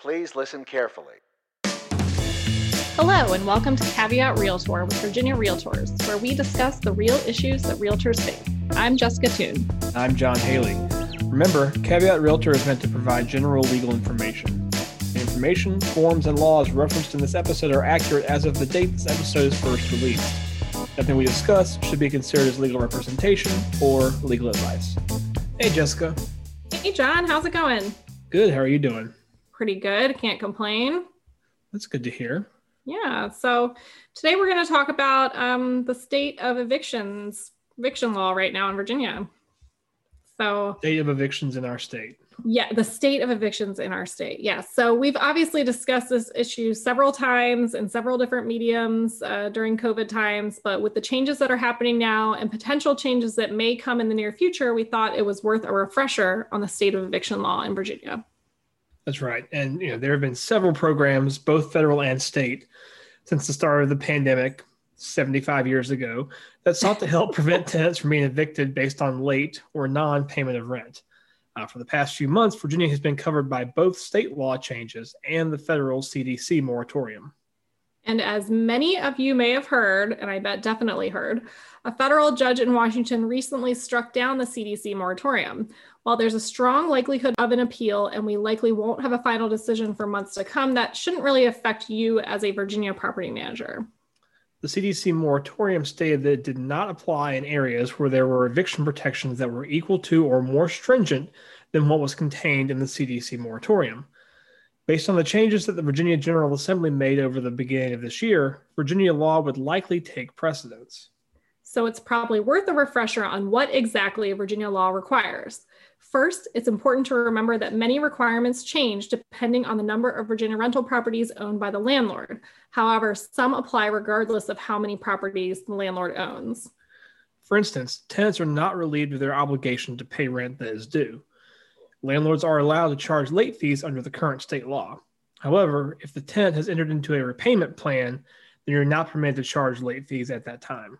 Please listen carefully. Hello, and welcome to Caveat Realtor with Virginia Realtors, where we discuss the real issues that realtors face. I'm Jessica Toon. I'm John Haley. Remember, Caveat Realtor is meant to provide general legal information. The information, forms, and laws referenced in this episode are accurate as of the date this episode is first released. Nothing we discuss should be considered as legal representation or legal advice. Hey, Jessica. Hey, John. How's it going? Good. How are you doing? Pretty good. Can't complain. That's good to hear. Yeah. So today we're going to talk about um, the state of evictions, eviction law right now in Virginia. So, state of evictions in our state. Yeah, the state of evictions in our state. Yes. So, we've obviously discussed this issue several times in several different mediums uh, during COVID times. But with the changes that are happening now and potential changes that may come in the near future, we thought it was worth a refresher on the state of eviction law in Virginia. That's right. And you know, there have been several programs, both federal and state, since the start of the pandemic 75 years ago that sought to help prevent tenants from being evicted based on late or non-payment of rent. Uh, for the past few months, Virginia has been covered by both state law changes and the federal CDC moratorium. And as many of you may have heard, and I bet definitely heard, a federal judge in Washington recently struck down the CDC moratorium. While there's a strong likelihood of an appeal and we likely won't have a final decision for months to come, that shouldn't really affect you as a Virginia property manager. The CDC moratorium stated that it did not apply in areas where there were eviction protections that were equal to or more stringent than what was contained in the CDC moratorium. Based on the changes that the Virginia General Assembly made over the beginning of this year, Virginia law would likely take precedence. So it's probably worth a refresher on what exactly Virginia law requires. First, it's important to remember that many requirements change depending on the number of Virginia rental properties owned by the landlord. However, some apply regardless of how many properties the landlord owns. For instance, tenants are not relieved of their obligation to pay rent that is due. Landlords are allowed to charge late fees under the current state law. However, if the tenant has entered into a repayment plan, then you're not permitted to charge late fees at that time.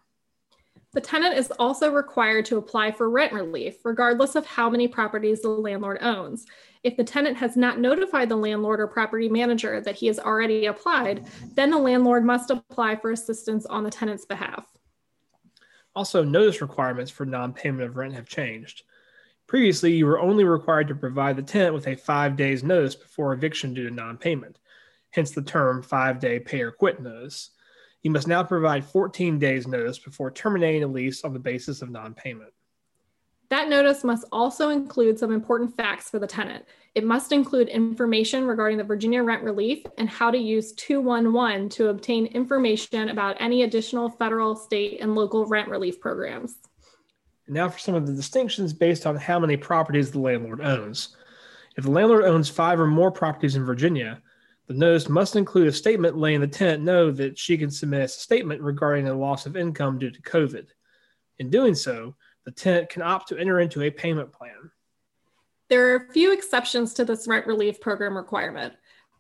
The tenant is also required to apply for rent relief, regardless of how many properties the landlord owns. If the tenant has not notified the landlord or property manager that he has already applied, then the landlord must apply for assistance on the tenant's behalf. Also, notice requirements for non payment of rent have changed. Previously, you were only required to provide the tenant with a five days notice before eviction due to non payment, hence the term five day pay or quit notice you must now provide 14 days notice before terminating a lease on the basis of non-payment. That notice must also include some important facts for the tenant. It must include information regarding the Virginia rent relief and how to use 211 to obtain information about any additional federal, state, and local rent relief programs. Now, for some of the distinctions based on how many properties the landlord owns. If the landlord owns five or more properties in Virginia, the notice must include a statement letting the tenant know that she can submit a statement regarding the loss of income due to COVID. In doing so, the tenant can opt to enter into a payment plan. There are a few exceptions to this rent relief program requirement.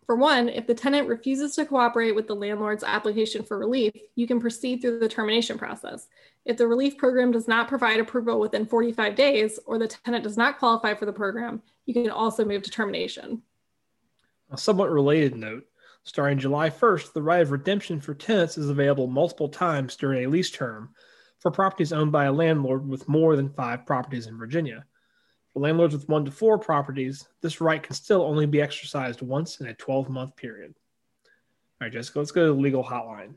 For one, if the tenant refuses to cooperate with the landlord's application for relief, you can proceed through the termination process. If the relief program does not provide approval within 45 days or the tenant does not qualify for the program, you can also move to termination. A somewhat related note starting July 1st, the right of redemption for tenants is available multiple times during a lease term for properties owned by a landlord with more than five properties in Virginia. For landlords with one to four properties, this right can still only be exercised once in a 12 month period. All right, Jessica, let's go to the legal hotline.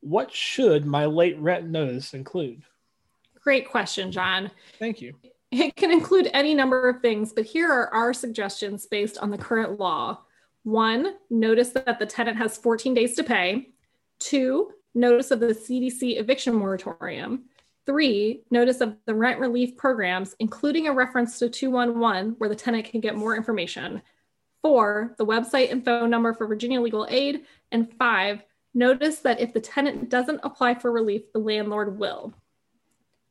What should my late rent notice include? Great question, John. Thank you. It can include any number of things, but here are our suggestions based on the current law. One, notice that the tenant has 14 days to pay. Two, notice of the CDC eviction moratorium. Three, notice of the rent relief programs, including a reference to 211 where the tenant can get more information. Four, the website and phone number for Virginia Legal Aid. And five, notice that if the tenant doesn't apply for relief, the landlord will.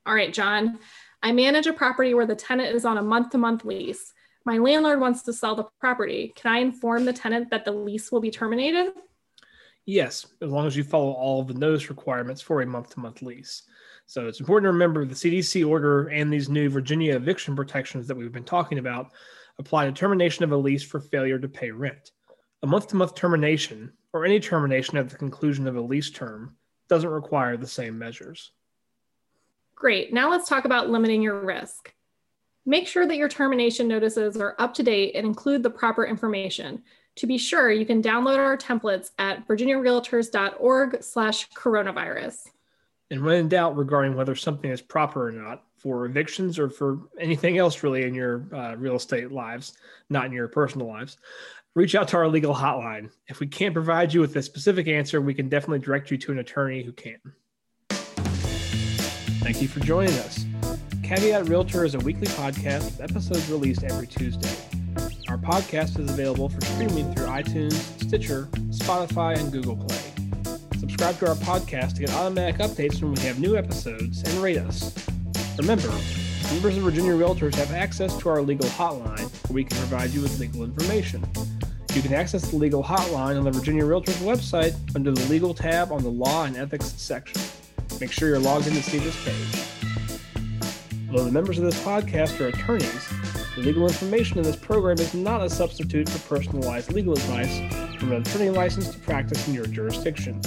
All right, John, I manage a property where the tenant is on a month to month lease. My landlord wants to sell the property. Can I inform the tenant that the lease will be terminated? Yes, as long as you follow all of the notice requirements for a month to month lease. So it's important to remember the CDC order and these new Virginia eviction protections that we've been talking about apply to termination of a lease for failure to pay rent. A month to month termination, or any termination at the conclusion of a lease term, doesn't require the same measures. Great. Now let's talk about limiting your risk. Make sure that your termination notices are up to date and include the proper information. To be sure, you can download our templates at virginiarealtors.org slash coronavirus. And when in doubt regarding whether something is proper or not, for evictions or for anything else really in your uh, real estate lives, not in your personal lives, reach out to our legal hotline. If we can't provide you with a specific answer, we can definitely direct you to an attorney who can. Thank you for joining us. Caveat Realtor is a weekly podcast with episodes released every Tuesday. Our podcast is available for streaming through iTunes, Stitcher, Spotify, and Google Play. Subscribe to our podcast to get automatic updates when we have new episodes and rate us. Remember, members of Virginia Realtors have access to our legal hotline where we can provide you with legal information. You can access the legal hotline on the Virginia Realtors website under the Legal tab on the Law and Ethics section. Make sure you're logged in to see this page. Although the members of this podcast are attorneys, legal information in this program is not a substitute for personalized legal advice from an attorney licensed to practice in your jurisdiction.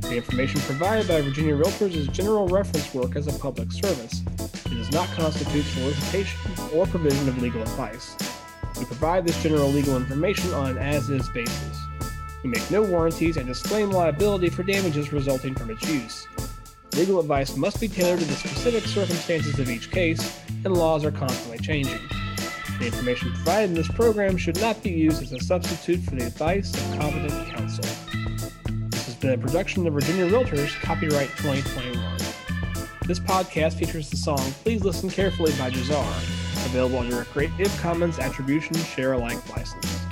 The information provided by Virginia Realtors is general reference work as a public service. It does not constitute solicitation or provision of legal advice. We provide this general legal information on an as is basis. We make no warranties and disclaim liability for damages resulting from its use. Legal advice must be tailored to the specific circumstances of each case, and laws are constantly changing. The information provided in this program should not be used as a substitute for the advice of competent counsel. This has been a production of Virginia Realtors, copyright 2021. This podcast features the song Please Listen Carefully by Jahzzar, available under a Creative Commons Attribution Share Alike license.